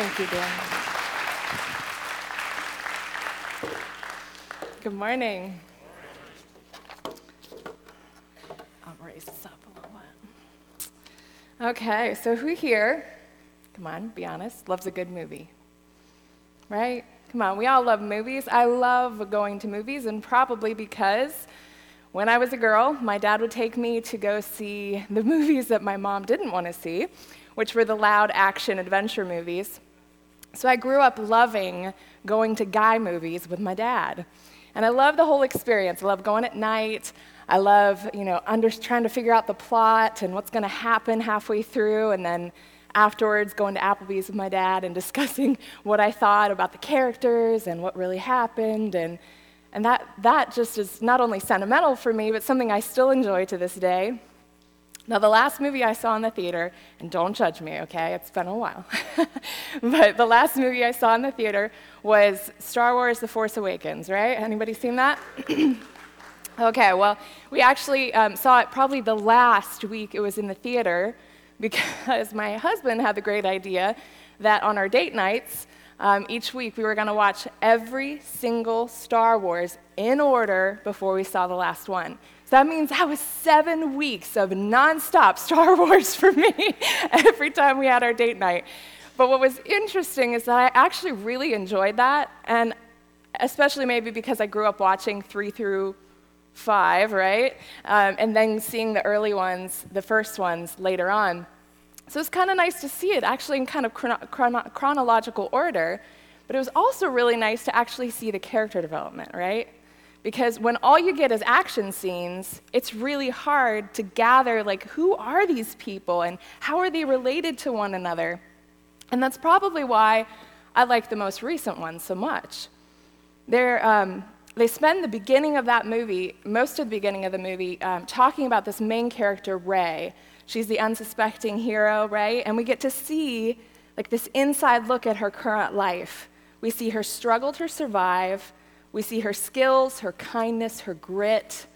Thank you, Dan. Good morning. I'll raise this up a little bit. Okay, so who here, come on, be honest, loves a good movie? Right? Come on, we all love movies. I love going to movies, and probably because when I was a girl, my dad would take me to go see the movies that my mom didn't want to see, which were the loud action adventure movies. So I grew up loving going to guy movies with my dad. And I love the whole experience. I love going at night. I love, you know, under, trying to figure out the plot and what's going to happen halfway through, and then afterwards going to Applebee's with my dad and discussing what I thought about the characters and what really happened. And, and that, that just is not only sentimental for me, but something I still enjoy to this day. Now, the last movie I saw in the theater, and don't judge me, okay? It's been a while. but the last movie I saw in the theater was Star Wars The Force Awakens, right? Anybody seen that? okay, well, we actually um, saw it probably the last week it was in the theater because my husband had the great idea that on our date nights, um, each week we were going to watch every single Star Wars in order before we saw the last one. That means that was seven weeks of nonstop Star Wars for me every time we had our date night. But what was interesting is that I actually really enjoyed that, and especially maybe because I grew up watching three through five, right? Um, and then seeing the early ones, the first ones later on. So it's kind of nice to see it actually in kind of chrono- chrono- chronological order, but it was also really nice to actually see the character development, right? Because when all you get is action scenes, it's really hard to gather, like, who are these people and how are they related to one another? And that's probably why I like the most recent one so much. Um, they spend the beginning of that movie, most of the beginning of the movie, um, talking about this main character, Rey She's the unsuspecting hero, right? And we get to see like this inside look at her current life. We see her struggle to survive. We see her skills, her kindness, her grit.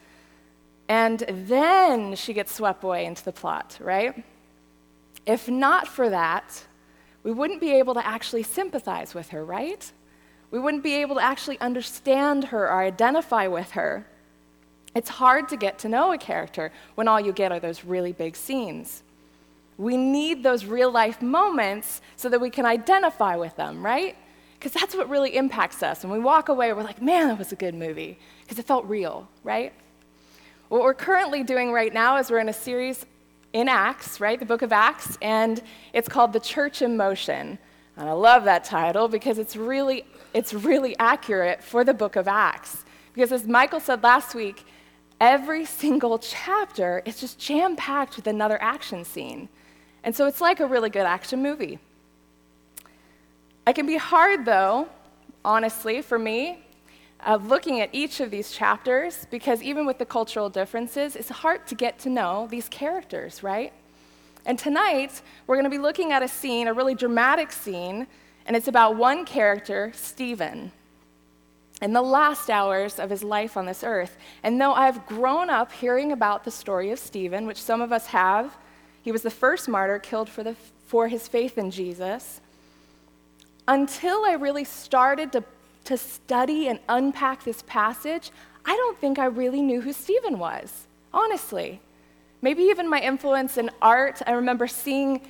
And then she gets swept away into the plot, right? If not for that, we wouldn't be able to actually sympathize with her, right? We wouldn't be able to actually understand her or identify with her. It's hard to get to know a character when all you get are those really big scenes. We need those real life moments so that we can identify with them, right? Because that's what really impacts us. When we walk away, we're like, man, that was a good movie, because it felt real, right? What we're currently doing right now is we're in a series in Acts, right? The book of Acts, and it's called The Church in Motion. And I love that title because it's really, it's really accurate for the book of Acts. Because as Michael said last week, every single chapter is just jam packed with another action scene. And so it's like a really good action movie. It can be hard, though, honestly, for me, uh, looking at each of these chapters, because even with the cultural differences, it's hard to get to know these characters, right? And tonight, we're going to be looking at a scene, a really dramatic scene, and it's about one character, Stephen, in the last hours of his life on this earth. And though I've grown up hearing about the story of Stephen, which some of us have, he was the first martyr killed for, the, for his faith in Jesus until I really started to, to study and unpack this passage, I don't think I really knew who Stephen was, honestly. Maybe even my influence in art, I remember seeing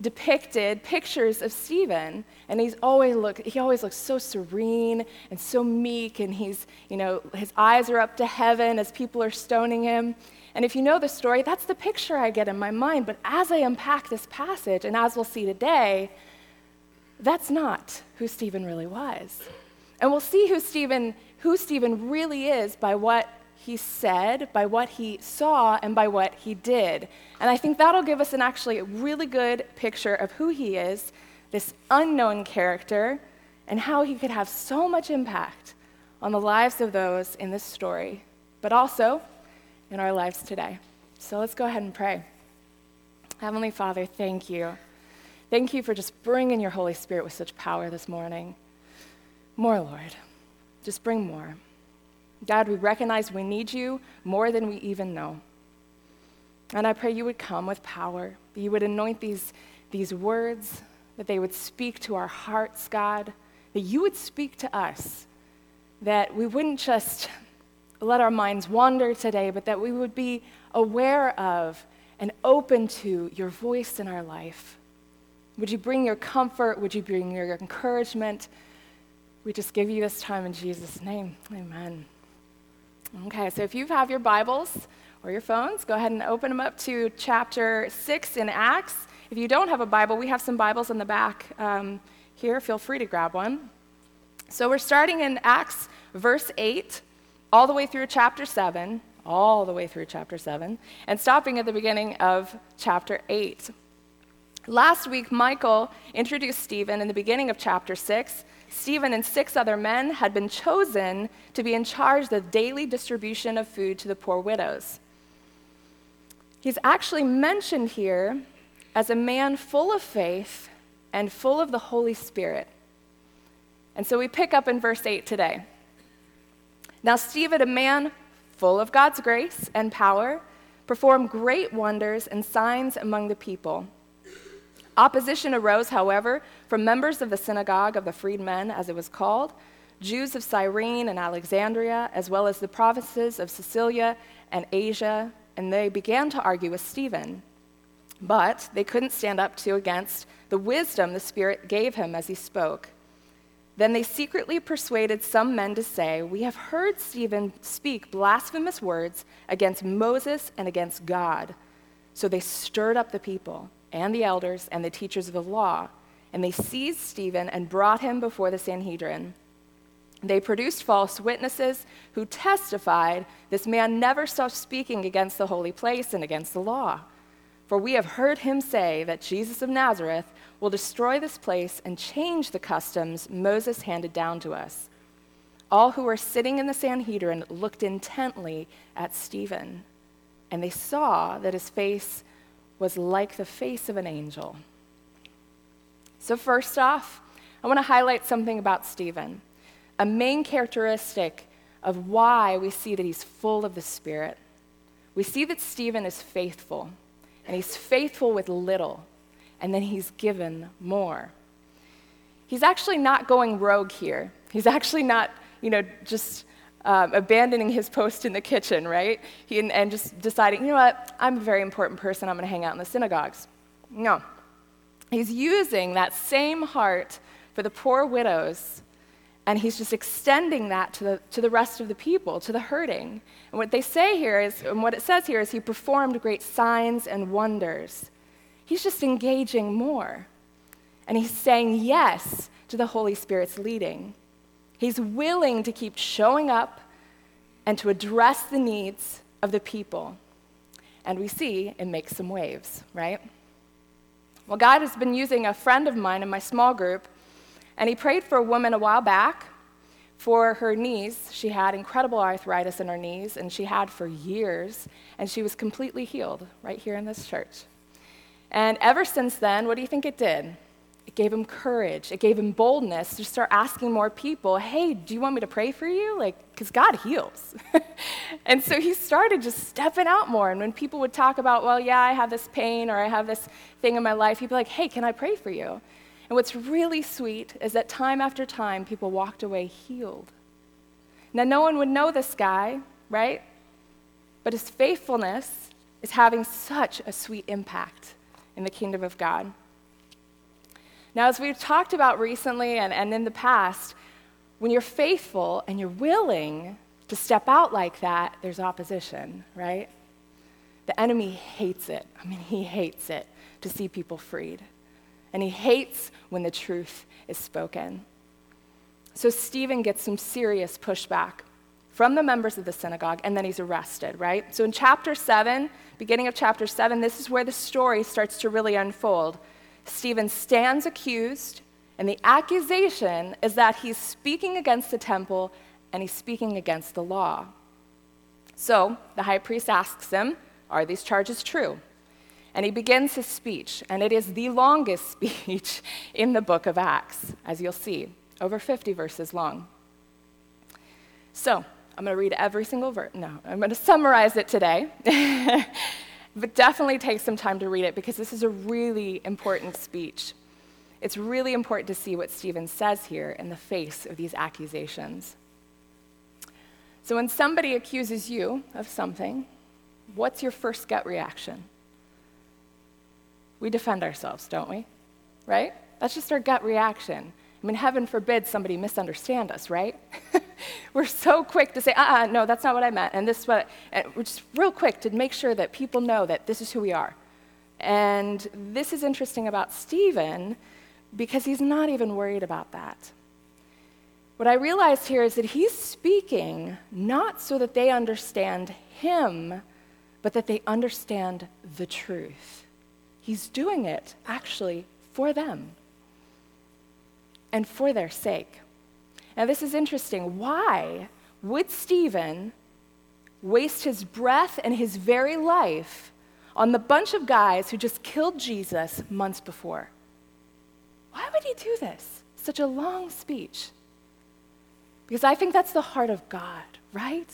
depicted pictures of Stephen, and he's always look, he always looks so serene and so meek, and he's, you know, his eyes are up to heaven as people are stoning him. And if you know the story, that's the picture I get in my mind. But as I unpack this passage, and as we'll see today, that's not who Stephen really was. And we'll see who Stephen, who Stephen really is by what he said, by what he saw, and by what he did. And I think that'll give us an actually really good picture of who he is, this unknown character, and how he could have so much impact on the lives of those in this story, but also in our lives today. So let's go ahead and pray. Heavenly Father, thank you. Thank you for just bringing your Holy Spirit with such power this morning. More, Lord. Just bring more. God, we recognize we need you more than we even know. And I pray you would come with power, that you would anoint these, these words that they would speak to our hearts, God, that you would speak to us, that we wouldn't just let our minds wander today, but that we would be aware of and open to your voice in our life. Would you bring your comfort? Would you bring your encouragement? We just give you this time in Jesus' name. Amen. Okay, so if you have your Bibles or your phones, go ahead and open them up to chapter 6 in Acts. If you don't have a Bible, we have some Bibles in the back um, here. Feel free to grab one. So we're starting in Acts, verse 8, all the way through chapter 7 all the way through chapter 7, and stopping at the beginning of chapter 8. Last week, Michael introduced Stephen in the beginning of chapter 6. Stephen and six other men had been chosen to be in charge of the daily distribution of food to the poor widows. He's actually mentioned here as a man full of faith and full of the Holy Spirit. And so we pick up in verse 8 today. Now, Stephen, a man full of God's grace and power, performed great wonders and signs among the people. Opposition arose, however, from members of the synagogue of the freedmen, as it was called, Jews of Cyrene and Alexandria, as well as the provinces of Cilicia and Asia, and they began to argue with Stephen. But they couldn't stand up to against the wisdom the Spirit gave him as he spoke. Then they secretly persuaded some men to say, We have heard Stephen speak blasphemous words against Moses and against God. So they stirred up the people and the elders and the teachers of the law, and they seized Stephen and brought him before the Sanhedrin. They produced false witnesses who testified, This man never stopped speaking against the holy place and against the law. For we have heard him say that Jesus of Nazareth will destroy this place and change the customs Moses handed down to us. All who were sitting in the Sanhedrin looked intently at Stephen, and they saw that his face was like the face of an angel. So, first off, I want to highlight something about Stephen, a main characteristic of why we see that he's full of the Spirit. We see that Stephen is faithful, and he's faithful with little and then he's given more. He's actually not going rogue here. He's actually not, you know, just um, abandoning his post in the kitchen, right? He, and, and just deciding, you know what, I'm a very important person, I'm going to hang out in the synagogues. No. He's using that same heart for the poor widows, and he's just extending that to the, to the rest of the people, to the hurting. And what they say here is, and what it says here is, he performed great signs and wonders. He's just engaging more. And he's saying yes to the Holy Spirit's leading. He's willing to keep showing up and to address the needs of the people. And we see it makes some waves, right? Well, God has been using a friend of mine in my small group, and he prayed for a woman a while back for her knees. She had incredible arthritis in her knees, and she had for years, and she was completely healed right here in this church. And ever since then, what do you think it did? It gave him courage. It gave him boldness to start asking more people, hey, do you want me to pray for you? Like, because God heals. and so he started just stepping out more. And when people would talk about, well, yeah, I have this pain or I have this thing in my life, he'd be like, hey, can I pray for you? And what's really sweet is that time after time, people walked away healed. Now, no one would know this guy, right? But his faithfulness is having such a sweet impact in the kingdom of God. Now, as we've talked about recently and, and in the past, when you're faithful and you're willing to step out like that, there's opposition, right? The enemy hates it. I mean, he hates it to see people freed. And he hates when the truth is spoken. So Stephen gets some serious pushback from the members of the synagogue, and then he's arrested, right? So in chapter 7, beginning of chapter 7, this is where the story starts to really unfold. Stephen stands accused, and the accusation is that he's speaking against the temple and he's speaking against the law. So the high priest asks him, Are these charges true? And he begins his speech, and it is the longest speech in the book of Acts, as you'll see, over 50 verses long. So, I'm going to read every single verse. No, I'm going to summarize it today. but definitely take some time to read it because this is a really important speech. it's really important to see what Stephen says here in the face of these accusations. So, when somebody accuses you of something, what's your first gut reaction? We defend ourselves, don't we? Right? That's just our gut reaction. I mean, heaven forbid somebody misunderstand us, right? we're so quick to say, uh uh no, that's not what I meant. And this is what, and we're just real quick to make sure that people know that this is who we are. And this is interesting about Stephen because he's not even worried about that. What I realized here is that he's speaking not so that they understand him, but that they understand the truth. He's doing it actually for them and for their sake. Now, this is interesting. Why would Stephen waste his breath and his very life on the bunch of guys who just killed Jesus months before? Why would he do this? Such a long speech. Because I think that's the heart of God, right?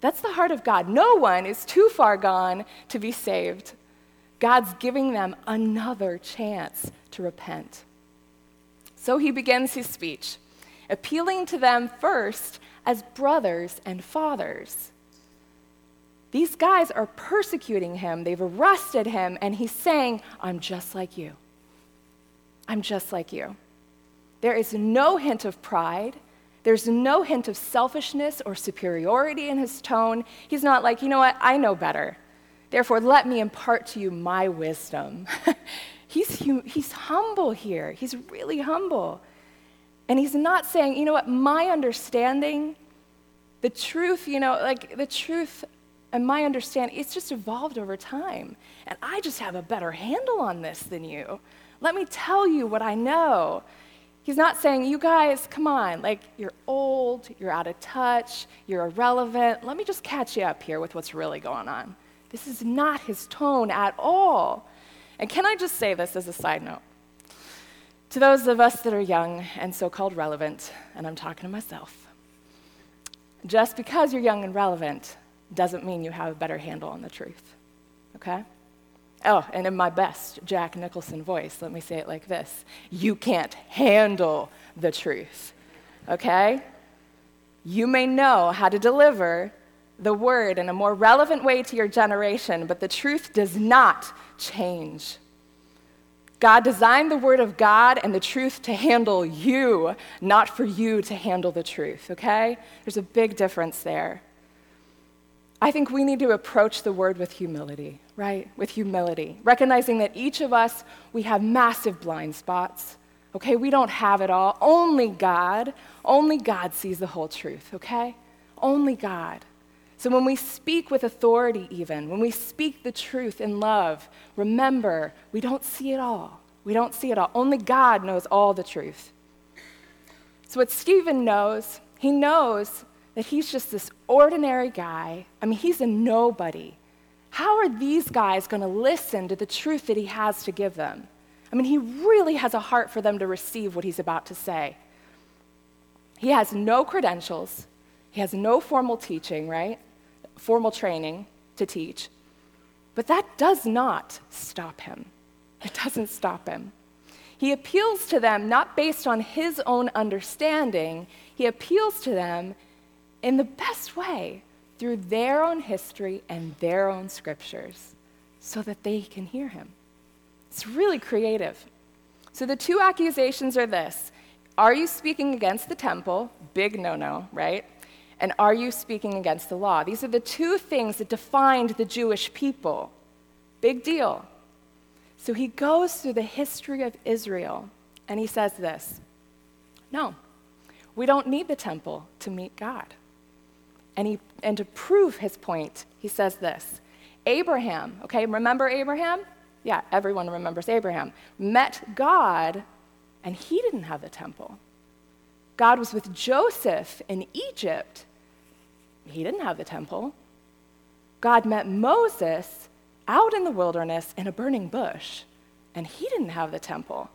That's the heart of God. No one is too far gone to be saved. God's giving them another chance to repent. So he begins his speech, appealing to them first as brothers and fathers. These guys are persecuting him, they've arrested him, and he's saying, I'm just like you. I'm just like you. There is no hint of pride. There's no hint of selfishness or superiority in his tone. He's not like, you know what, I know better. Therefore, let me impart to you my wisdom. He's, he's humble here. He's really humble. And he's not saying, you know what, my understanding, the truth, you know, like the truth and my understanding, it's just evolved over time. And I just have a better handle on this than you. Let me tell you what I know. He's not saying, you guys, come on, like you're old, you're out of touch, you're irrelevant. Let me just catch you up here with what's really going on. This is not his tone at all. And can I just say this as a side note? To those of us that are young and so called relevant, and I'm talking to myself, just because you're young and relevant doesn't mean you have a better handle on the truth, okay? Oh, and in my best Jack Nicholson voice, let me say it like this You can't handle the truth, okay? You may know how to deliver the word in a more relevant way to your generation, but the truth does not change. God designed the Word of God and the truth to handle you, not for you to handle the truth, okay? There's a big difference there. I think we need to approach the Word with humility, right? With humility, recognizing that each of us, we have massive blind spots, okay? We don't have it all. Only God, only God sees the whole truth, okay? Only God. So when we speak with authority, even, when we speak the truth in love, remember, we don't see it all. We don't see it all. Only God knows all the truth. So what Stephen knows, he knows that he's just this ordinary guy. I mean, he's a nobody. How are these guys going to listen to the truth that he has to give them? I mean, he really has a heart for them to receive what he's about to say. He has no credentials, he has no formal teaching, right? Formal training to teach. But that does not stop him. It doesn't stop him. He appeals to them not based on his own understanding, he appeals to them in the best way through their own history and their own scriptures so that they can hear him. It's really creative. So the two accusations are this Are you speaking against the temple? Big no no, right? And are you speaking against the law? These are the two things that defined the Jewish people. Big deal. So he goes through the history of Israel and he says this No, we don't need the temple to meet God. And, he, and to prove his point, he says this Abraham, okay, remember Abraham? Yeah, everyone remembers Abraham. Met God, and he didn't have the temple. God was with Joseph in Egypt. He didn't have the temple. God met Moses out in the wilderness in a burning bush, and he didn't have the temple.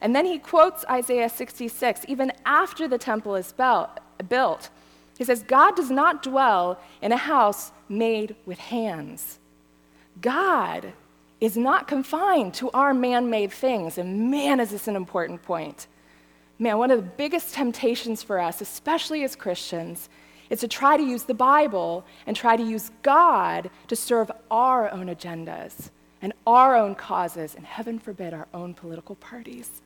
And then he quotes Isaiah 66, even after the temple is built. He says, God does not dwell in a house made with hands. God is not confined to our man made things. And man, is this an important point. Man, one of the biggest temptations for us, especially as Christians, is to try to use the Bible and try to use God to serve our own agendas and our own causes, and heaven forbid, our own political parties.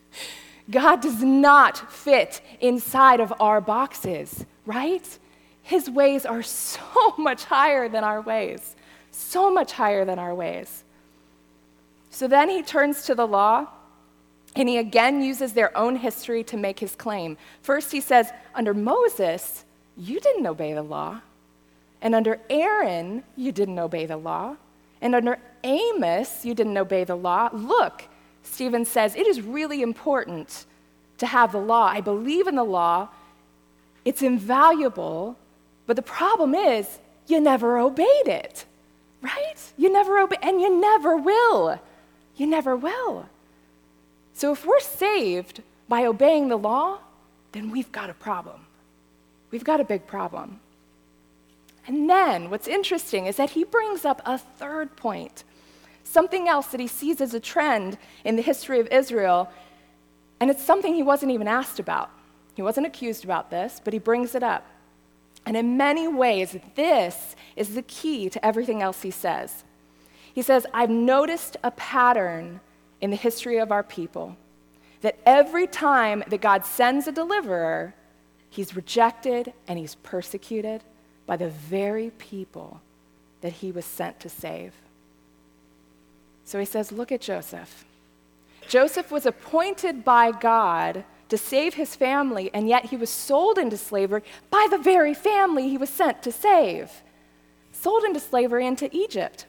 God does not fit inside of our boxes, right? His ways are so much higher than our ways, so much higher than our ways. So then he turns to the law and he again uses their own history to make his claim. First, he says, Under Moses, you didn't obey the law. And under Aaron, you didn't obey the law. And under Amos, you didn't obey the law. Look, Stephen says, it is really important to have the law. I believe in the law, it's invaluable, but the problem is you never obeyed it, right? You never obeyed, and you never will. You never will. So if we're saved by obeying the law, then we've got a problem. We've got a big problem. And then what's interesting is that he brings up a third point, something else that he sees as a trend in the history of Israel, and it's something he wasn't even asked about. He wasn't accused about this, but he brings it up. And in many ways, this is the key to everything else he says. He says, I've noticed a pattern in the history of our people that every time that God sends a deliverer, he's rejected and he's persecuted by the very people that he was sent to save. So he says, Look at Joseph. Joseph was appointed by God to save his family, and yet he was sold into slavery by the very family he was sent to save. Sold into slavery into Egypt.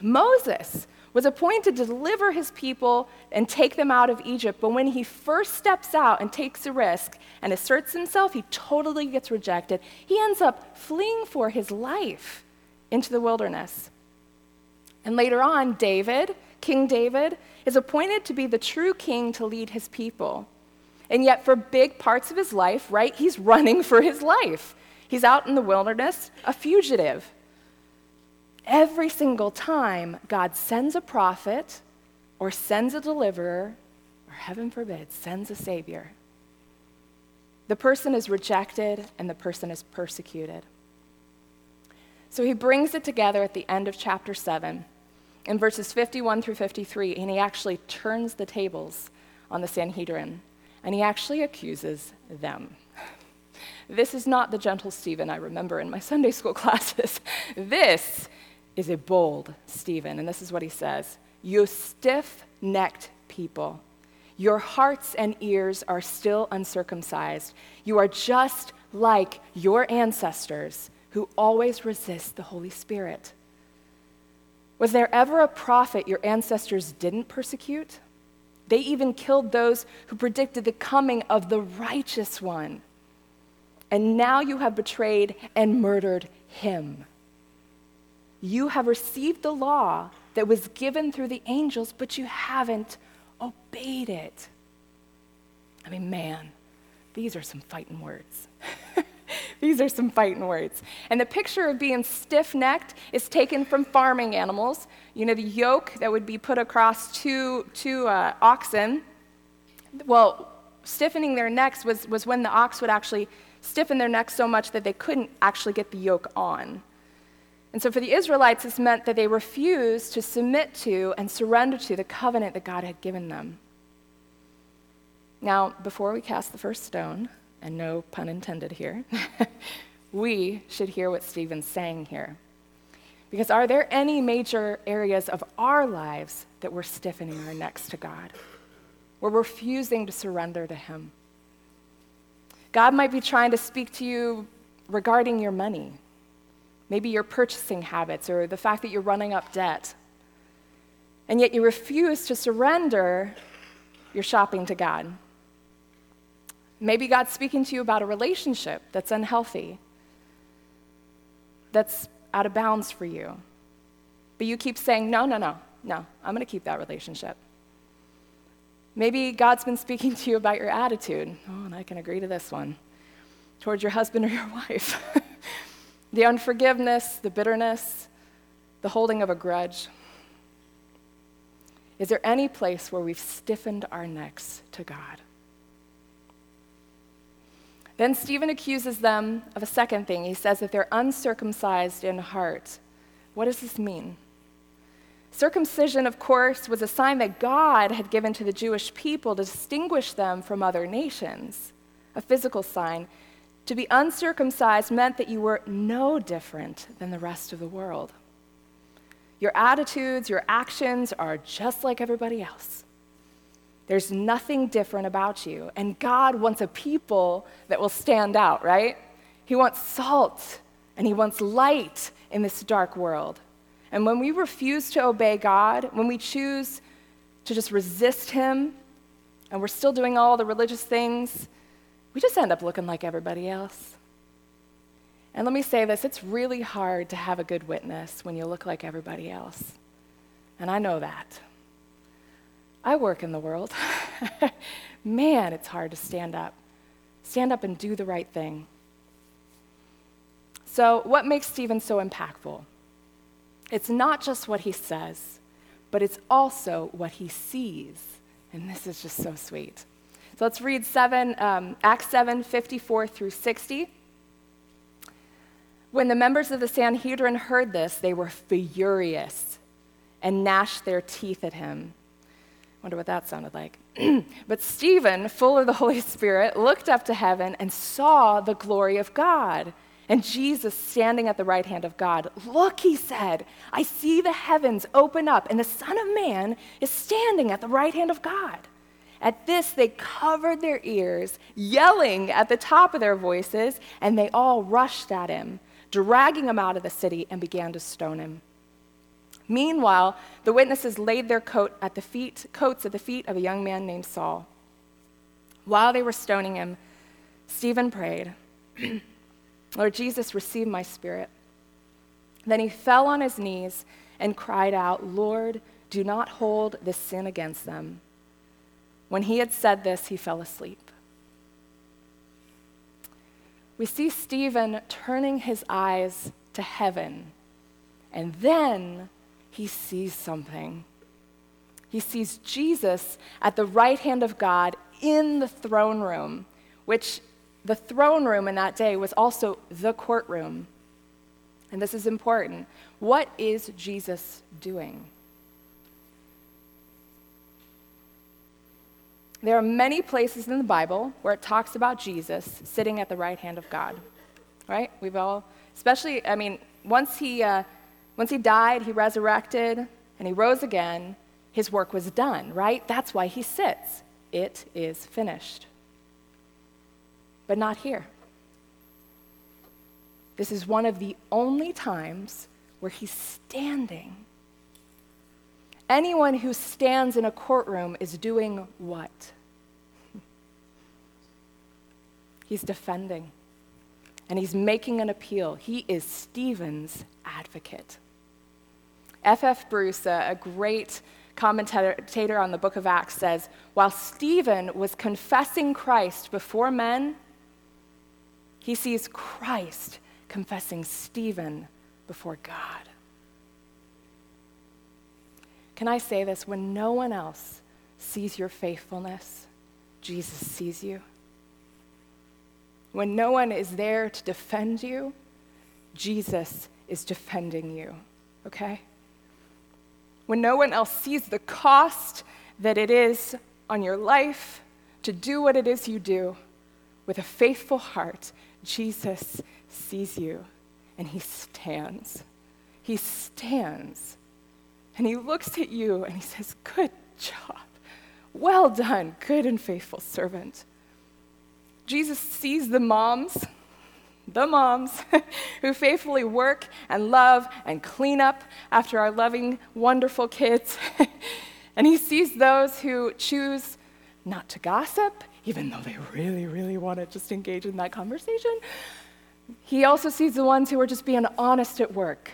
Moses was appointed to deliver his people and take them out of Egypt. But when he first steps out and takes a risk and asserts himself, he totally gets rejected. He ends up fleeing for his life into the wilderness. And later on, David, King David, is appointed to be the true king to lead his people. And yet, for big parts of his life, right, he's running for his life. He's out in the wilderness, a fugitive every single time God sends a prophet or sends a deliverer, or heaven forbid, sends a savior, the person is rejected and the person is persecuted. So he brings it together at the end of chapter 7 in verses 51 through 53, and he actually turns the tables on the Sanhedrin and he actually accuses them. This is not the gentle Stephen I remember in my Sunday school classes. This is a bold Stephen, and this is what he says You stiff necked people, your hearts and ears are still uncircumcised. You are just like your ancestors who always resist the Holy Spirit. Was there ever a prophet your ancestors didn't persecute? They even killed those who predicted the coming of the righteous one. And now you have betrayed and murdered him. You have received the law that was given through the angels, but you haven't obeyed it. I mean, man, these are some fighting words. these are some fighting words. And the picture of being stiff necked is taken from farming animals. You know, the yoke that would be put across two, two uh, oxen. Well, stiffening their necks was, was when the ox would actually stiffen their necks so much that they couldn't actually get the yoke on. And so for the Israelites, this meant that they refused to submit to and surrender to the covenant that God had given them. Now, before we cast the first stone, and no pun intended here, we should hear what Stephen's saying here. Because are there any major areas of our lives that we're stiffening our necks to God? We're refusing to surrender to Him. God might be trying to speak to you regarding your money maybe your purchasing habits or the fact that you're running up debt. And yet you refuse to surrender your shopping to God. Maybe God's speaking to you about a relationship that's unhealthy, that's out of bounds for you. But you keep saying, no, no, no, no, I'm going to keep that relationship. Maybe God's been speaking to you about your attitude. Oh, and I can agree to this one towards your husband or your wife. The unforgiveness, the bitterness, the holding of a grudge. Is there any place where we've stiffened our necks to God? Then Stephen accuses them of a second thing. He says that they're uncircumcised in heart. What does this mean? Circumcision, of course, was a sign that God had given to the Jewish people to distinguish them from other nations, a physical sign. To be uncircumcised meant that you were no different than the rest of the world. Your attitudes, your actions are just like everybody else. There's nothing different about you. And God wants a people that will stand out, right? He wants salt and He wants light in this dark world. And when we refuse to obey God, when we choose to just resist Him, and we're still doing all the religious things, we just end up looking like everybody else. And let me say this it's really hard to have a good witness when you look like everybody else. And I know that. I work in the world. Man, it's hard to stand up. Stand up and do the right thing. So, what makes Stephen so impactful? It's not just what he says, but it's also what he sees. And this is just so sweet. So let's read seven, um, Acts 7 54 through 60. When the members of the Sanhedrin heard this, they were furious and gnashed their teeth at him. I wonder what that sounded like. but Stephen, full of the Holy Spirit, looked up to heaven and saw the glory of God and Jesus standing at the right hand of God. Look, he said, I see the heavens open up, and the Son of Man is standing at the right hand of God. At this, they covered their ears, yelling at the top of their voices, and they all rushed at him, dragging him out of the city, and began to stone him. Meanwhile, the witnesses laid their coat at the feet, coats at the feet of a young man named Saul. While they were stoning him, Stephen prayed, Lord Jesus, receive my spirit. Then he fell on his knees and cried out, Lord, do not hold this sin against them. When he had said this, he fell asleep. We see Stephen turning his eyes to heaven, and then he sees something. He sees Jesus at the right hand of God in the throne room, which the throne room in that day was also the courtroom. And this is important. What is Jesus doing? There are many places in the Bible where it talks about Jesus sitting at the right hand of God, right? We've all, especially, I mean, once he uh, once he died, he resurrected, and he rose again. His work was done, right? That's why he sits. It is finished. But not here. This is one of the only times where he's standing. Anyone who stands in a courtroom is doing what? He's defending and he's making an appeal. He is Stephen's advocate. F. F. Bruce, a great commentator on the book of Acts, says While Stephen was confessing Christ before men, he sees Christ confessing Stephen before God. Can I say this? When no one else sees your faithfulness, Jesus sees you. When no one is there to defend you, Jesus is defending you, okay? when no one else sees the cost that it is on your life to do what it is you do with a faithful heart, Jesus sees you and he stands. He stands and he looks at you and he says, Good job. Well done, good and faithful servant. Jesus sees the moms the moms who faithfully work and love and clean up after our loving, wonderful kids. and he sees those who choose not to gossip, even though they really, really want to just engage in that conversation. He also sees the ones who are just being honest at work.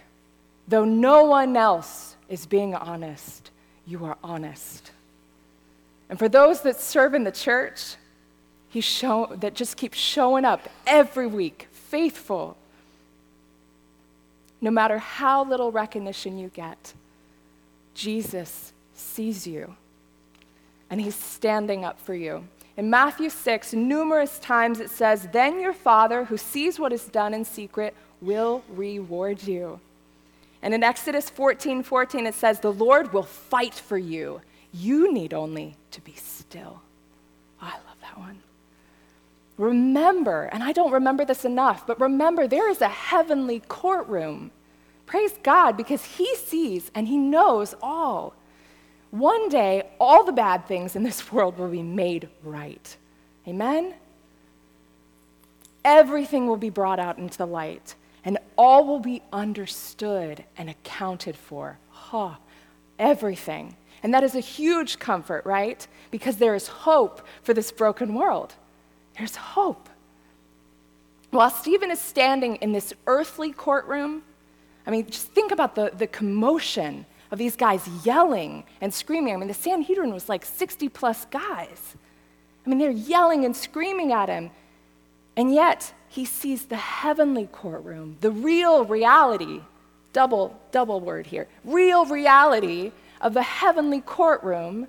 Though no one else is being honest, you are honest. And for those that serve in the church, he show, that just keep showing up every week, faithful, no matter how little recognition you get. Jesus sees you, and he's standing up for you. In Matthew 6, numerous times it says, Then your Father, who sees what is done in secret, will reward you. And in Exodus 14 14, it says, The Lord will fight for you. You need only to be still. Oh, I love that one. Remember, and I don't remember this enough, but remember, there is a heavenly courtroom. Praise God because He sees and He knows all. One day, all the bad things in this world will be made right. Amen? Everything will be brought out into the light, and all will be understood and accounted for. Huh, everything. And that is a huge comfort, right? Because there is hope for this broken world. There's hope. While Stephen is standing in this earthly courtroom, I mean, just think about the, the commotion of these guys yelling and screaming. I mean, the Sanhedrin was like 60 plus guys. I mean, they're yelling and screaming at him. And yet, he sees the heavenly courtroom, the real reality, double, double word here, real reality of the heavenly courtroom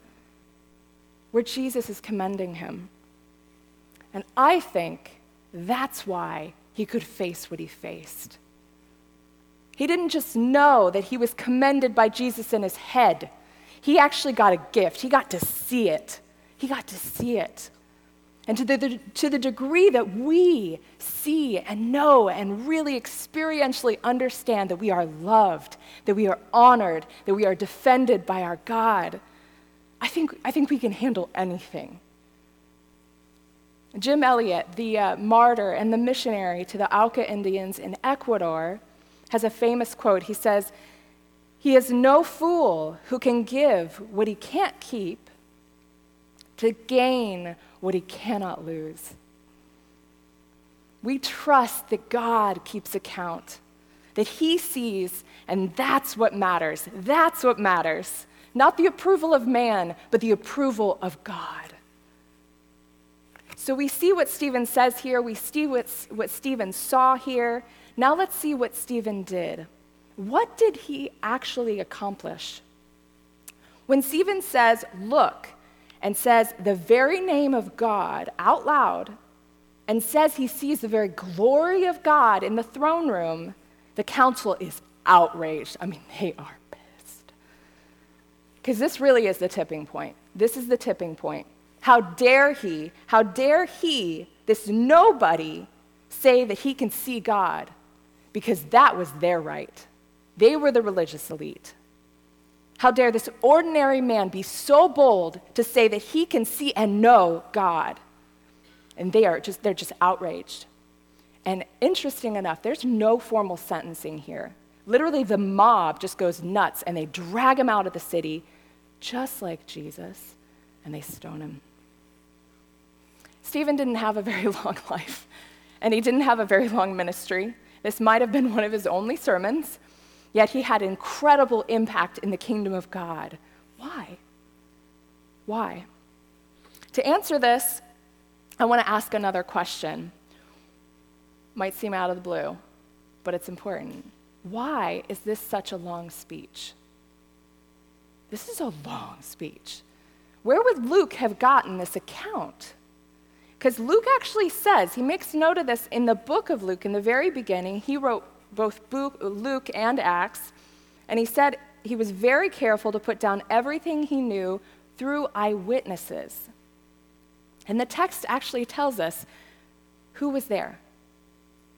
where Jesus is commending him. And I think that's why he could face what he faced. He didn't just know that he was commended by Jesus in his head, he actually got a gift. He got to see it. He got to see it. And to the, to the degree that we see and know and really experientially understand that we are loved, that we are honored, that we are defended by our God, I think, I think we can handle anything. Jim Elliot, the uh, martyr and the missionary to the Auca Indians in Ecuador, has a famous quote. He says, He is no fool who can give what he can't keep to gain what he cannot lose. We trust that God keeps account, that he sees, and that's what matters. That's what matters. Not the approval of man, but the approval of God. So we see what Stephen says here, we see what, what Stephen saw here. Now let's see what Stephen did. What did he actually accomplish? When Stephen says, Look, and says the very name of God out loud and says he sees the very glory of God in the throne room, the council is outraged. I mean, they are pissed. Because this really is the tipping point. This is the tipping point. How dare he, how dare he, this nobody, say that he can see God? Because that was their right. They were the religious elite. How dare this ordinary man be so bold to say that he can see and know God? And they are just, they're just outraged. And interesting enough, there's no formal sentencing here. Literally, the mob just goes nuts and they drag him out of the city, just like Jesus, and they stone him. Stephen didn't have a very long life, and he didn't have a very long ministry. This might have been one of his only sermons, Yet he had incredible impact in the kingdom of God. Why? Why? To answer this, I want to ask another question. Might seem out of the blue, but it's important. Why is this such a long speech? This is a long speech. Where would Luke have gotten this account? Because Luke actually says, he makes note of this in the book of Luke, in the very beginning, he wrote both Luke and Acts, and he said he was very careful to put down everything he knew through eyewitnesses. And the text actually tells us who was there.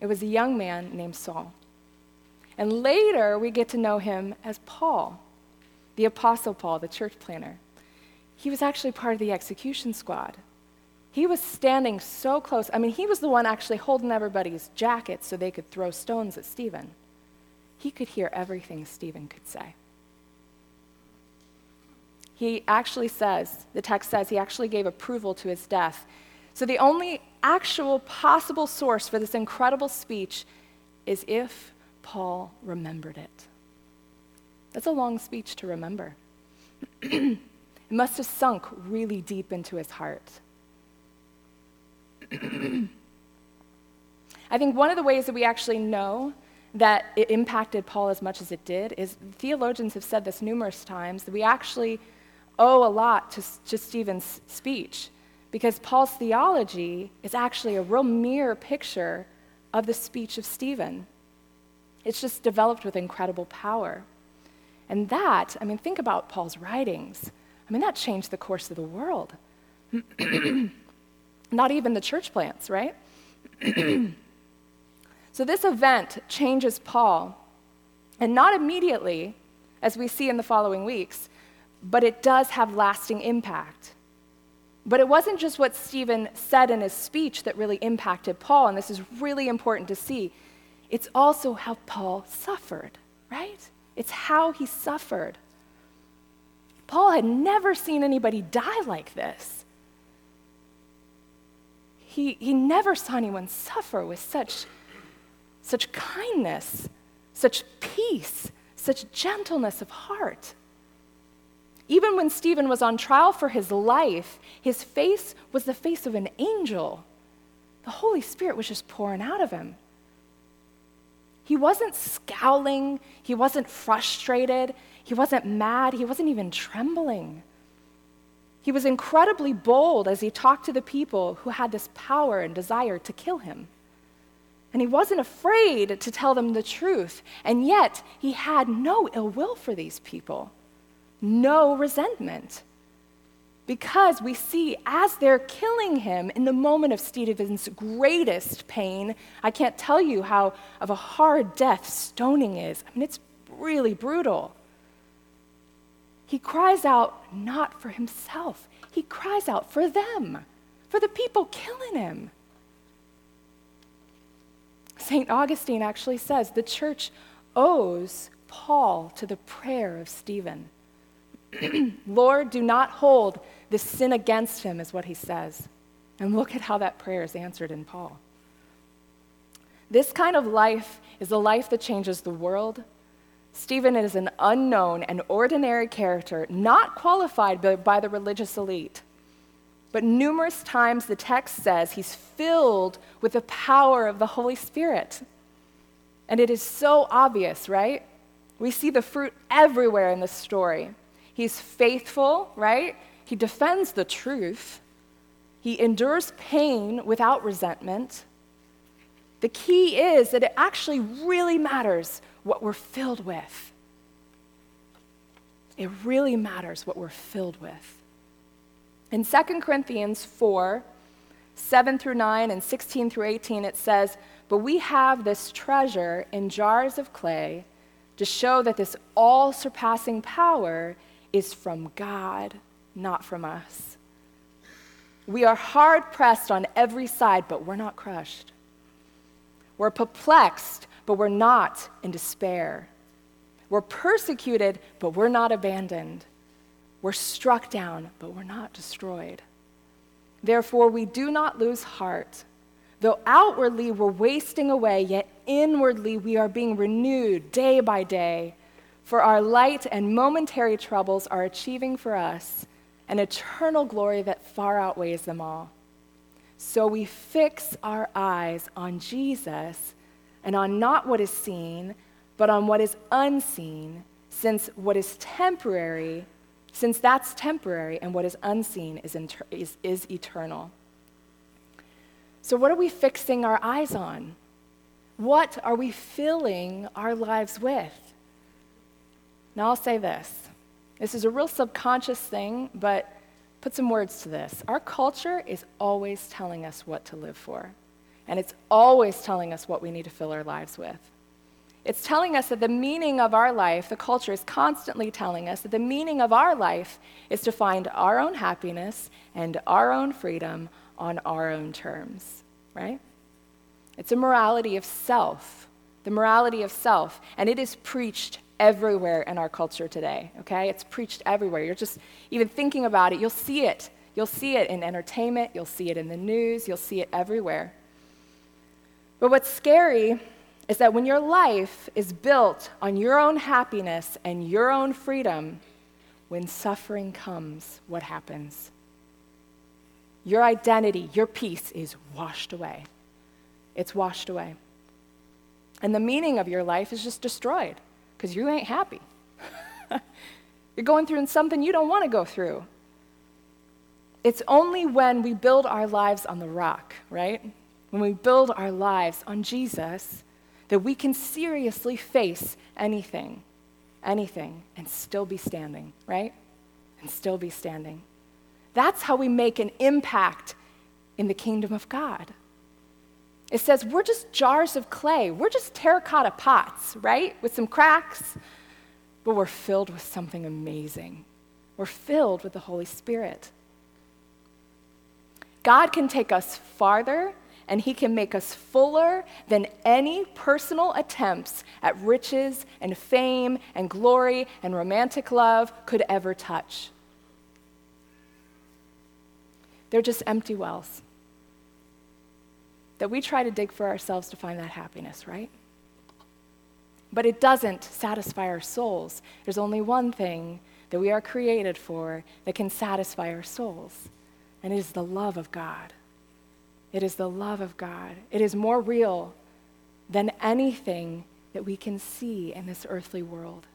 It was a young man named Saul. And later, we get to know him as Paul, the Apostle Paul, the church planner. He was actually part of the execution squad. He was standing so close. I mean, he was the one actually holding everybody's jackets so they could throw stones at Stephen. He could hear everything Stephen could say. He actually says, the text says, he actually gave approval to his death. So the only actual possible source for this incredible speech is if Paul remembered it. That's a long speech to remember. it must have sunk really deep into his heart. I think one of the ways that we actually know that it impacted Paul as much as it did is theologians have said this numerous times that we actually owe a lot to, to Stephen's speech because Paul's theology is actually a real mirror picture of the speech of Stephen. It's just developed with incredible power. And that, I mean, think about Paul's writings. I mean, that changed the course of the world. Not even the church plants, right? so this event changes Paul, and not immediately, as we see in the following weeks, but it does have lasting impact. But it wasn't just what Stephen said in his speech that really impacted Paul, and this is really important to see. It's also how Paul suffered, right? It's how he suffered. Paul had never seen anybody die like this. He, he never saw anyone suffer with such, such kindness, such peace, such gentleness of heart. Even when Stephen was on trial for his life, his face was the face of an angel. The Holy Spirit was just pouring out of him. He wasn't scowling, he wasn't frustrated, he wasn't mad, he wasn't even trembling. He was incredibly bold as he talked to the people who had this power and desire to kill him. And he wasn't afraid to tell them the truth, and yet he had no ill will for these people no resentment. Because we see as they're killing him in the moment of Stephen's greatest pain, I can't tell you how of a hard death stoning is. I mean, it's really brutal. He cries out not for himself, he cries out for them, for the people killing him. St. Augustine actually says the church owes Paul to the prayer of Stephen. Lord, do not hold this sin against him, is what he says. And look at how that prayer is answered in Paul. This kind of life is a life that changes the world. Stephen is an unknown and ordinary character, not qualified by, the religious elite. But numerous times the text says he's filled with the power of the Holy Spirit. And it is so obvious, right? We see the fruit everywhere in the story. He's faithful, right? He defends the truth. He endures pain without resentment. The key is that it actually really matters what we're filled with. It really matters what we're filled with. In 2 Corinthians 4, 7 through 9 and 16 through 18, it says, But we have this treasure in jars of clay to show that this all surpassing power is from God, not from us. We are hard pressed on every side, but we're not crushed. We're perplexed, but we're not in despair. We're persecuted, but we're not abandoned. We're struck down, but we're not destroyed. Therefore, we do not lose heart. Though outwardly we're wasting away, yet inwardly we are being renewed day by day. For our light and momentary troubles are achieving for us an eternal glory that far outweighs them all. So we fix our eyes on Jesus and on not what is seen, but on what is unseen, since what is temporary, since that's temporary, and what is unseen is, inter- is, is eternal. So, what are we fixing our eyes on? What are we filling our lives with? Now, I'll say this this is a real subconscious thing, but put some words to this. Our culture is always telling us what to live for, and it's always telling us what we need to fill our lives with. It's telling us that the meaning of our life, the culture is constantly telling us that the meaning of our life is to find our own happiness and our own freedom on our own terms, right? It's a morality of self, the morality of self, and it is preached everywhere in our culture today, okay? It's preached everywhere. You're just even thinking about it, you'll see it. You'll see it in entertainment, you'll see it in the news, you'll see it everywhere. But what's scary is that when your life is built on your own happiness and your own freedom, when suffering comes, what happens? Your identity, your peace is washed away. It's washed away. And the meaning of your life is just destroyed because you ain't happy. You're going through something you don't want to go through. It's only when we build our lives on the rock, right? When we build our lives on Jesus that we can seriously face anything, anything, and still be standing, right? And still be standing. That's how we make an impact in the kingdom of God. It says we're just jars of clay, we're just terracotta pots, right? With some cracks, but we're filled with something amazing. We're filled with the Holy Spirit. God can take us farther and He can make us fuller than any personal attempts at riches and fame and glory and romantic love could ever touch. They're just empty wells that we try to dig for ourselves to find that happiness, right? But it doesn't satisfy our souls. There's only one thing that we are created for that can satisfy our souls, and it is the love of God. It is the love of God. It is more real than anything that we can see in this earthly world.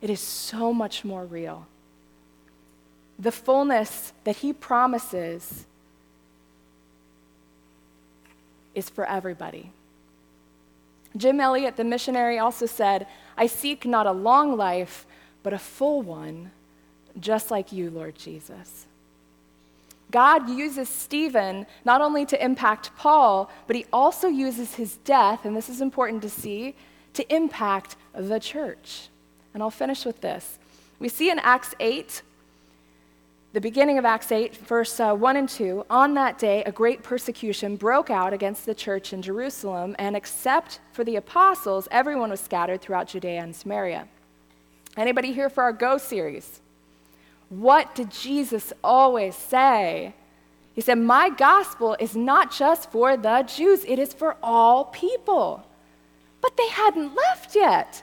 It is so much more real. The fullness that He promises is for everybody. Jim Elliot, the missionary, also said, I seek not a long life, but a full one, just like you, Lord Jesus. God uses Stephen not only to impact Paul, but he also uses his death, and this is important to see, to impact the church. And I'll finish with this. We see in Acts 8 the beginning of Acts 8, verse uh, 1 and 2, on that day, a great persecution broke out against the church in Jerusalem, and except for the apostles, everyone was scattered throughout Judea and Samaria. Anybody here for our Go series? What did Jesus always say? He said, My gospel is not just for the Jews, it is for all people. But they hadn't left yet.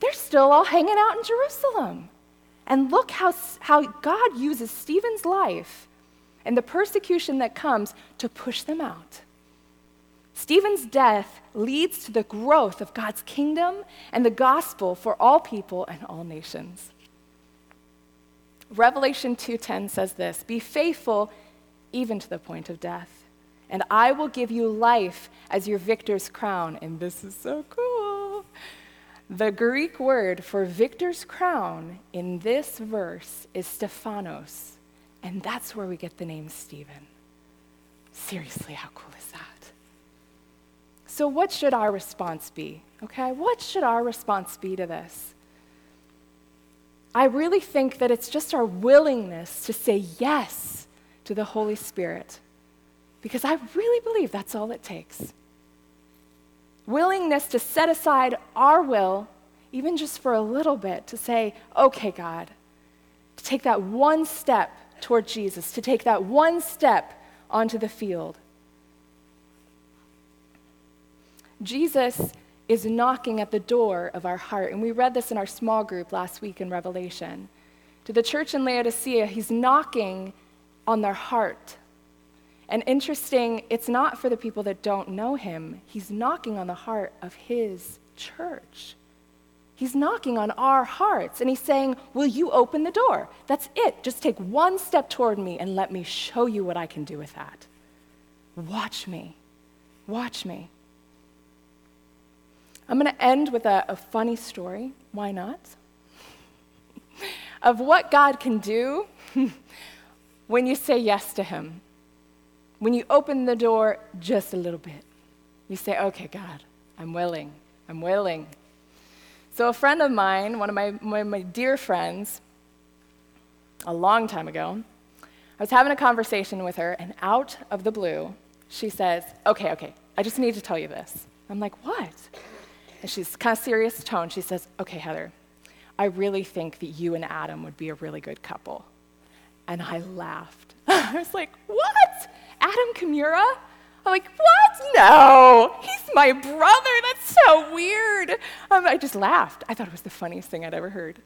They're still all hanging out in Jerusalem. And look how, how God uses Stephen's life and the persecution that comes to push them out. Stephen's death leads to the growth of God's kingdom and the gospel for all people and all nations. Revelation 2:10 says this, "Be faithful even to the point of death, and I will give you life as your victor's crown." And this is so cool. The Greek word for victor's crown in this verse is Stephanos, and that's where we get the name Stephen. Seriously, how cool is that? So, what should our response be? Okay, what should our response be to this? I really think that it's just our willingness to say yes to the Holy Spirit, because I really believe that's all it takes willingness to set aside our will, even just for a little bit, to say, okay, God, to take that one step toward Jesus, to take that one step onto the field. Jesus is knocking at the door of our heart. And we read this in our small group last week in Revelation. To the church in Laodicea, he's knocking on their heart. And interesting, it's not for the people that don't know him. He's knocking on the heart of his church. He's knocking on our hearts and he's saying, Will you open the door? That's it. Just take one step toward me and let me show you what I can do with that. Watch me. Watch me. I'm going to end with a, a funny story. Why not? of what God can do when you say yes to him. When you open the door just a little bit, you say, Okay, God, I'm willing. I'm willing. So, a friend of mine, one of my, of my dear friends, a long time ago, I was having a conversation with her, and out of the blue, she says, Okay, okay, I just need to tell you this. I'm like, What? And she's kind of serious tone. She says, Okay, Heather, I really think that you and Adam would be a really good couple. And I laughed. I was like, What? Adam Kimura? I'm like, what? No, he's my brother. That's so weird. Um, I just laughed. I thought it was the funniest thing I'd ever heard.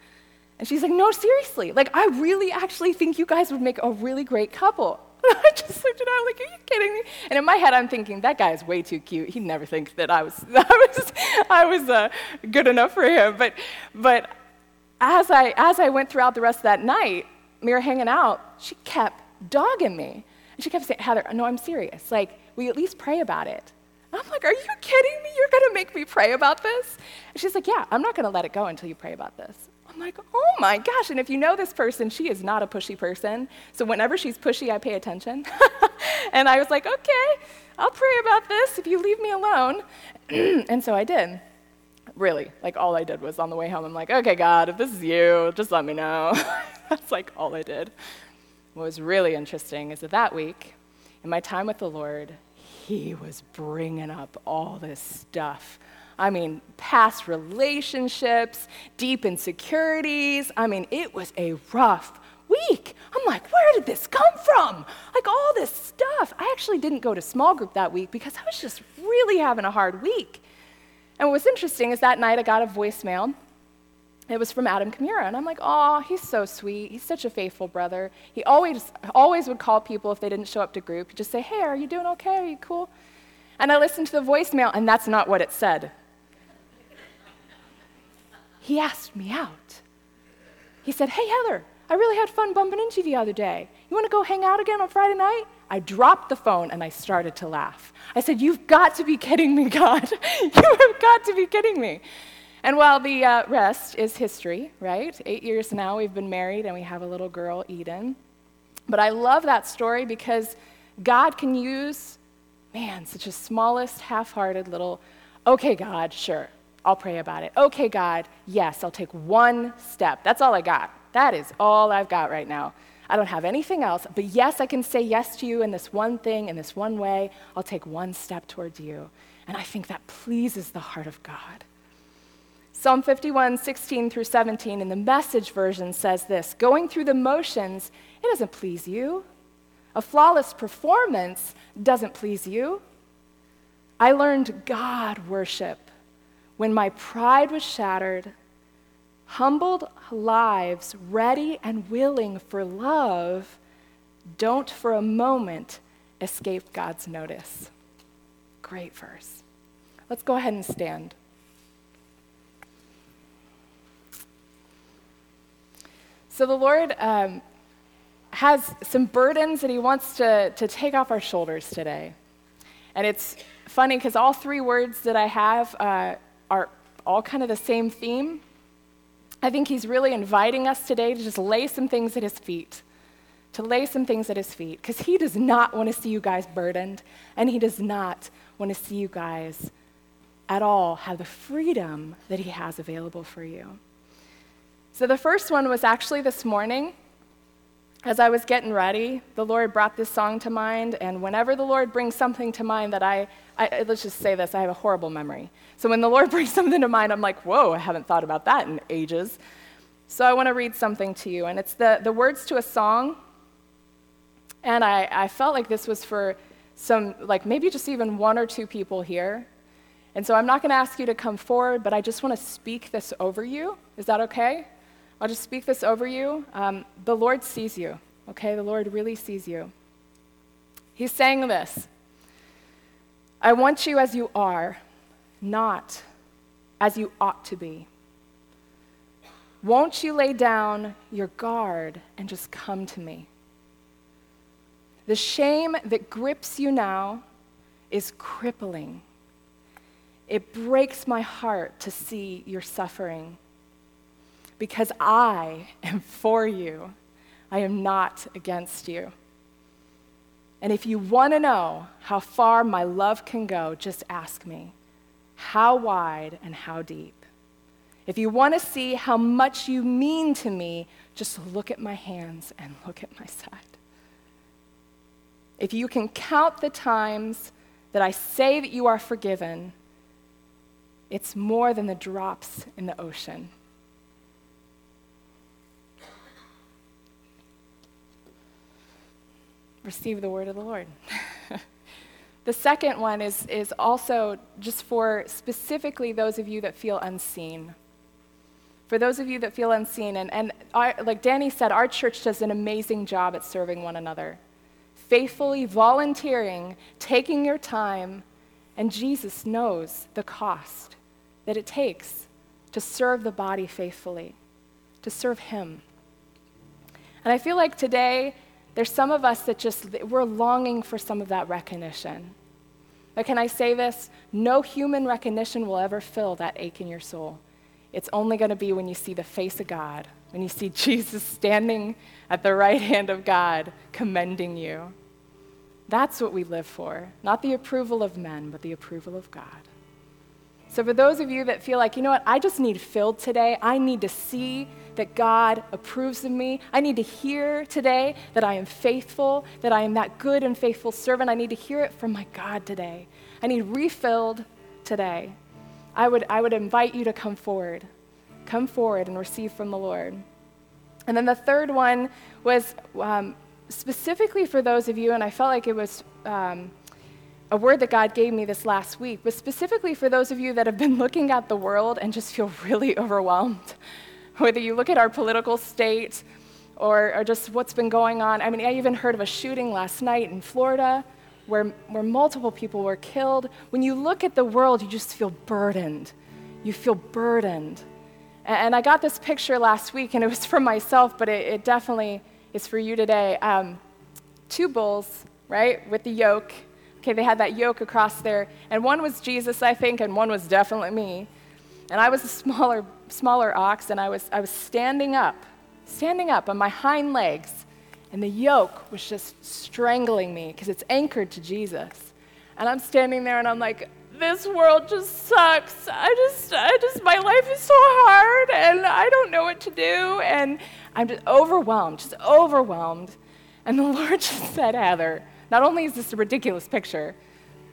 And she's like, no, seriously. Like, I really actually think you guys would make a really great couple. I just looked at her like, are you kidding me? And in my head, I'm thinking, that guy is way too cute. He'd never thinks that I was, I was, I was uh, good enough for him. But, but as I, as I went throughout the rest of that night, we were hanging out, she kept dogging me. And she kept saying, Heather, no, I'm serious. Like, we at least pray about it? I'm like, are you kidding me? You're going to make me pray about this? And she's like, yeah, I'm not going to let it go until you pray about this. I'm like, oh my gosh. And if you know this person, she is not a pushy person. So whenever she's pushy, I pay attention. and I was like, okay, I'll pray about this if you leave me alone. and so I did. Really, like all I did was on the way home, I'm like, okay, God, if this is you, just let me know. That's like all I did. What was really interesting is that that week, in my time with the Lord, He was bringing up all this stuff I mean, past relationships, deep insecurities. I mean, it was a rough week. I'm like, where did this come from? Like all this stuff. I actually didn't go to small group that week because I was just really having a hard week. And what was interesting is that night I got a voicemail. It was from Adam Kimura, and I'm like, oh, he's so sweet. He's such a faithful brother. He always, always would call people if they didn't show up to group. Just say, hey, are you doing okay? Are you cool? And I listened to the voicemail, and that's not what it said. He asked me out. He said, Hey, Heather, I really had fun bumping into you the other day. You want to go hang out again on Friday night? I dropped the phone and I started to laugh. I said, You've got to be kidding me, God. you have got to be kidding me. And while the uh, rest is history, right? Eight years now, we've been married and we have a little girl, Eden. But I love that story because God can use, man, such a smallest, half hearted little, okay, God, sure, I'll pray about it. Okay, God, yes, I'll take one step. That's all I got. That is all I've got right now. I don't have anything else, but yes, I can say yes to you in this one thing, in this one way. I'll take one step towards you. And I think that pleases the heart of God. Psalm 51, 16 through 17 in the message version says this Going through the motions, it doesn't please you. A flawless performance doesn't please you. I learned God worship when my pride was shattered, humbled lives ready and willing for love don't for a moment escape God's notice. Great verse. Let's go ahead and stand. So the Lord um, has some burdens that He wants to, to take off our shoulders today. And it's funny because all three words that I have uh, all kind of the same theme. I think he's really inviting us today to just lay some things at his feet, to lay some things at his feet, because he does not want to see you guys burdened, and he does not want to see you guys at all have the freedom that he has available for you. So the first one was actually this morning. As I was getting ready, the Lord brought this song to mind, and whenever the Lord brings something to mind that I, I, let's just say this, I have a horrible memory. So when the Lord brings something to mind, I'm like, whoa, I haven't thought about that in ages. So I want to read something to you, and it's the, the words to a song. And I, I felt like this was for some, like maybe just even one or two people here. And so I'm not going to ask you to come forward, but I just want to speak this over you. Is that okay? I'll just speak this over you. Um, the Lord sees you, okay? The Lord really sees you. He's saying this I want you as you are, not as you ought to be. Won't you lay down your guard and just come to me? The shame that grips you now is crippling. It breaks my heart to see your suffering because I am for you. I am not against you. And if you want to know how far my love can go, just ask me how wide and how deep. If you want to see how much you mean to me, just look at my hands and look at my side. If you can count the times that I say that you are forgiven, it's more than the drops in the ocean. Receive the word of the Lord. the second one is, is also just for specifically those of you that feel unseen. For those of you that feel unseen, and, and our, like Danny said, our church does an amazing job at serving one another, faithfully volunteering, taking your time, and Jesus knows the cost that it takes to serve the body faithfully. to serve Him. And I feel like today, there's some of us that just, we're longing for some of that recognition. But can I say this? No human recognition will ever fill that ache in your soul. It's only going to be when you see the face of God, when you see Jesus standing at the right hand of God, commending you. That's what we live for. Not the approval of men, but the approval of God. So, for those of you that feel like, you know what, I just need filled today, I need to see that God approves of me. I need to hear today that I am faithful, that I am that good and faithful servant. I need to hear it from my God today. I need refilled today. I would, I would invite you to come forward. Come forward and receive from the Lord. And then the third one was um, specifically for those of you, and I felt like it was um, a word that God gave me this last week, but specifically for those of you that have been looking at the world and just feel really overwhelmed. Whether you look at our political state or, or just what's been going on. I mean, I even heard of a shooting last night in Florida where, where multiple people were killed. When you look at the world, you just feel burdened. You feel burdened. And, and I got this picture last week, and it was for myself, but it, it definitely is for you today. Um, two bulls, right, with the yoke. Okay, they had that yoke across there, and one was Jesus, I think, and one was definitely me. And I was a smaller, smaller ox, and I was, I was standing up, standing up on my hind legs, and the yoke was just strangling me because it's anchored to Jesus. And I'm standing there, and I'm like, this world just sucks. I just, I just, my life is so hard, and I don't know what to do, and I'm just overwhelmed, just overwhelmed. And the Lord just said, Heather, not only is this a ridiculous picture,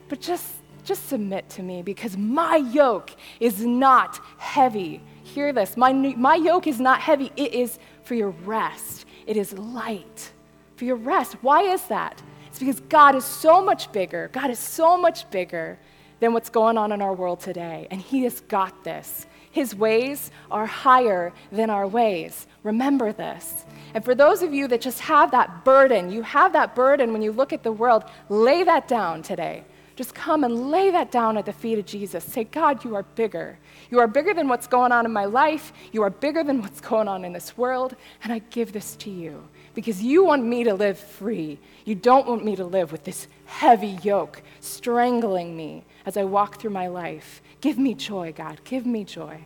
but just, just submit to me because my yoke is not heavy. Hear this my, my yoke is not heavy, it is for your rest, it is light for your rest. Why is that? It's because God is so much bigger. God is so much bigger than what's going on in our world today. And He has got this. His ways are higher than our ways. Remember this. And for those of you that just have that burden, you have that burden when you look at the world, lay that down today. Just come and lay that down at the feet of Jesus. Say, God, you are bigger. You are bigger than what's going on in my life. You are bigger than what's going on in this world. And I give this to you because you want me to live free. You don't want me to live with this heavy yoke strangling me as I walk through my life. Give me joy, God. Give me joy.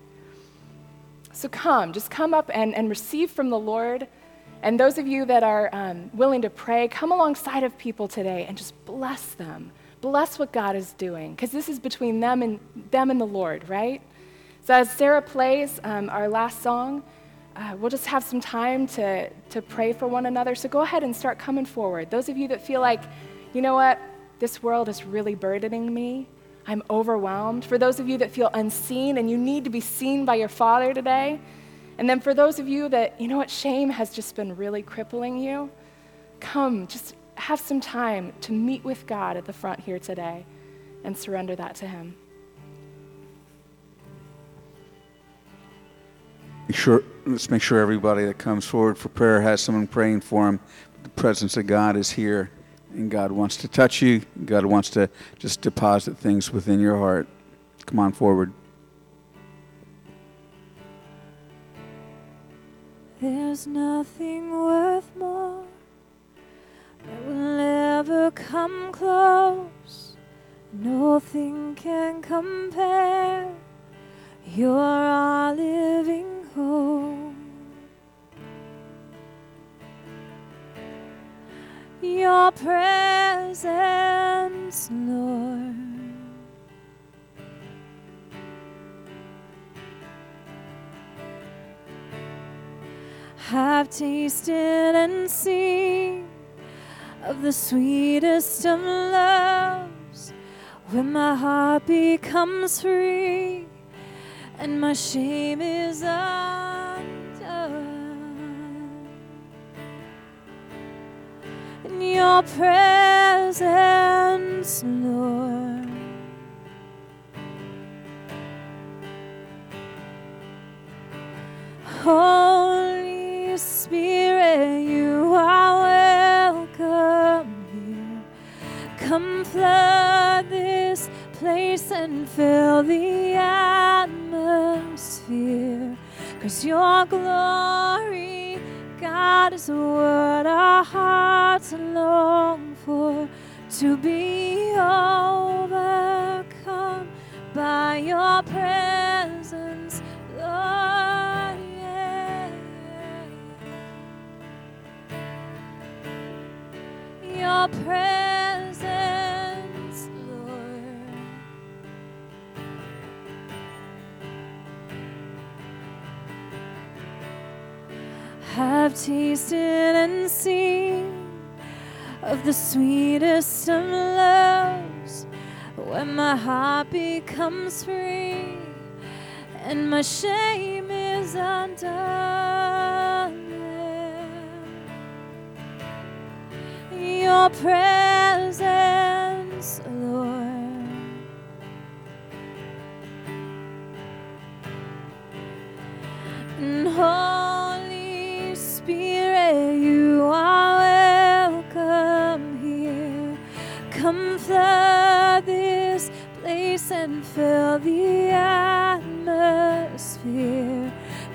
So come, just come up and, and receive from the Lord. And those of you that are um, willing to pray, come alongside of people today and just bless them. Bless what God is doing, because this is between them and them and the Lord, right? So as Sarah plays um, our last song, uh, we'll just have some time to, to pray for one another. So go ahead and start coming forward. Those of you that feel like, you know what, this world is really burdening me, I'm overwhelmed. For those of you that feel unseen and you need to be seen by your Father today, and then for those of you that, you know what, shame has just been really crippling you, come, just have some time to meet with God at the front here today and surrender that to Him. sure, let's make sure everybody that comes forward for prayer has someone praying for them. The presence of God is here, and God wants to touch you. God wants to just deposit things within your heart. Come on forward. There's nothing worth more that will ever come close. Nothing can compare. You're our living home. Your presence, Lord. Have tasted and seen of the sweetest of loves when my heart becomes free and my shame is undone. In your presence, Lord. Holy Spirit, you are Come flood this place and fill the atmosphere. Cause your glory, God, is what our hearts long for. To be overcome by your presence, Lord. Yeah. Your presence, have tasted and seen of the sweetest of loves when my heart becomes free and my shame is undone. Your presence, Lord. This place and fill the atmosphere.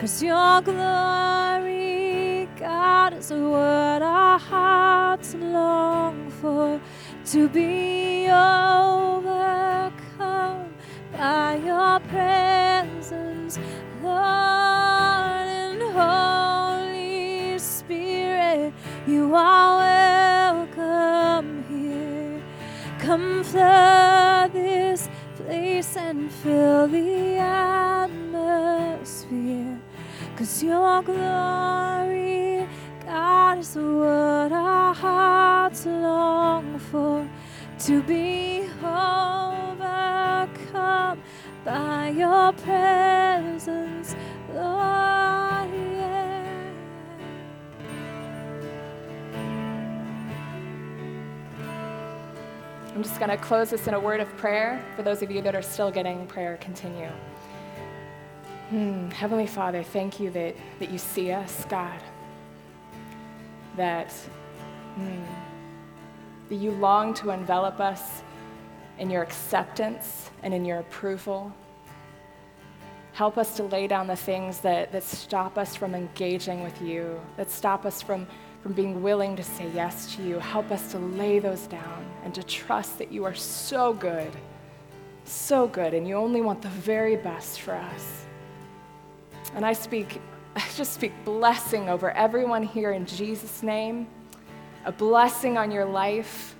Cause your glory, God, is what our hearts long for. To be overcome by your presence, Lord and Holy Spirit, you are Come flood this place and fill the atmosphere. Cause your glory, God, is what our hearts long for. To be overcome by your presence, I'm just going to close this in a word of prayer for those of you that are still getting prayer continue. Hmm, Heavenly Father, thank you that, that you see us, God. That, hmm, that you long to envelop us in your acceptance and in your approval. Help us to lay down the things that, that stop us from engaging with you, that stop us from, from being willing to say yes to you. Help us to lay those down and to trust that you are so good, so good, and you only want the very best for us. And I speak, I just speak blessing over everyone here in Jesus' name, a blessing on your life,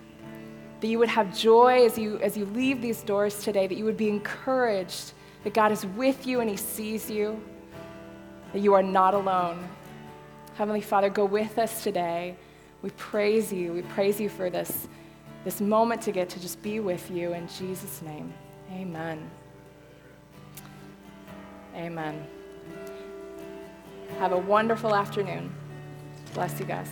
that you would have joy as you, as you leave these doors today, that you would be encouraged that God is with you and He sees you, that you are not alone. Heavenly Father, go with us today. We praise you. We praise you for this, this moment to get to just be with you in Jesus' name. Amen. Amen. Have a wonderful afternoon. Bless you guys.